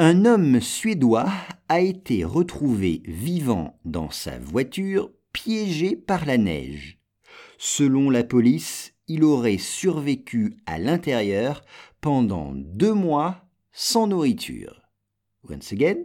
Un homme suédois a été retrouvé vivant dans sa voiture piégé par la neige. Selon la police, il aurait survécu à l'intérieur pendant deux mois sans nourriture. Once again,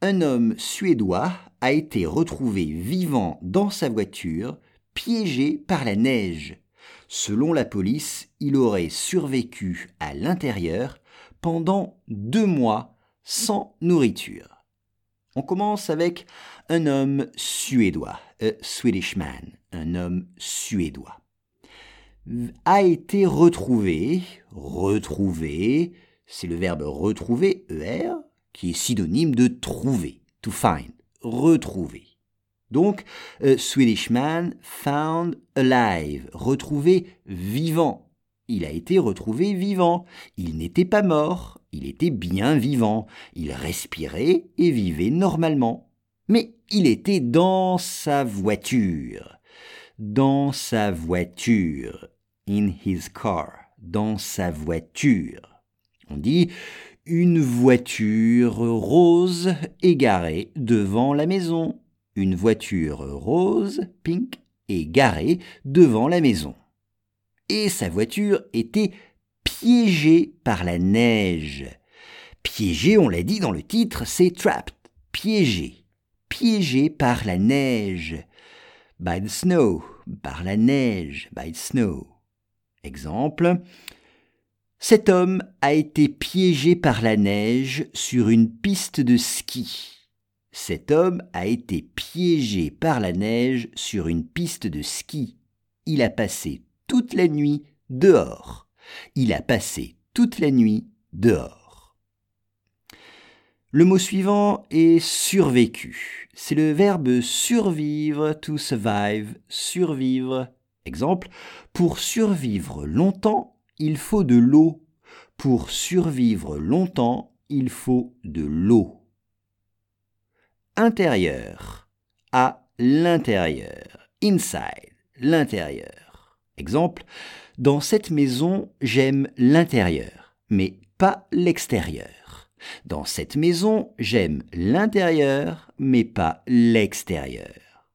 un homme suédois a été retrouvé vivant dans sa voiture, piégé par la neige. Selon la police, il aurait survécu à l'intérieur pendant deux mois sans nourriture. On commence avec un homme suédois, a Swedish man, un homme suédois. A été retrouvé, retrouvé, c'est le verbe retrouver, ER, qui est synonyme de trouver, to find, retrouver. Donc, a Swedish man found alive, retrouvé vivant. Il a été retrouvé vivant. Il n'était pas mort, il était bien vivant. Il respirait et vivait normalement. Mais il était dans sa voiture. Dans sa voiture. In his car. Dans sa voiture. On dit une voiture rose égarée devant la maison. Une voiture rose, pink, égarée devant la maison. Et sa voiture était piégée par la neige. Piégée, on l'a dit dans le titre, c'est trapped, piégée. Piégée par la neige. By the snow, par la neige, by the snow. Exemple, cet homme a été piégé par la neige sur une piste de ski. Cet homme a été piégé par la neige sur une piste de ski. Il a passé toute la nuit dehors. Il a passé toute la nuit dehors. Le mot suivant est survécu. C'est le verbe survivre, to survive, survivre. Exemple, pour survivre longtemps, il faut de l'eau. Pour survivre longtemps, il faut de l'eau. Intérieur. À l'intérieur. Inside. L'intérieur. Exemple. Dans cette maison, j'aime l'intérieur, mais pas l'extérieur. Dans cette maison, j'aime l'intérieur, mais pas l'extérieur.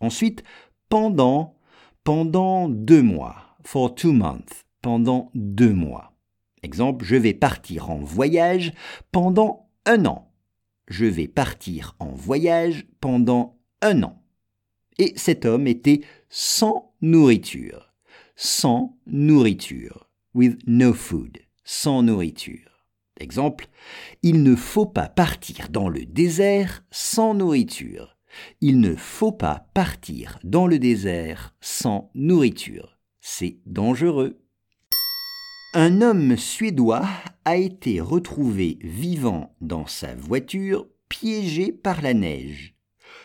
Ensuite, pendant, pendant deux mois for two months, pendant deux mois. Exemple, je vais partir en voyage pendant un an. Je vais partir en voyage pendant un an. Et cet homme était sans nourriture. Sans nourriture. With no food. Sans nourriture. Exemple, il ne faut pas partir dans le désert sans nourriture. Il ne faut pas partir dans le désert sans nourriture c'est dangereux. Un homme suédois a été retrouvé vivant dans sa voiture piégé par la neige.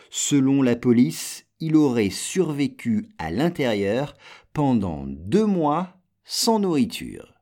Selon la police, il aurait survécu à l'intérieur pendant deux mois sans nourriture.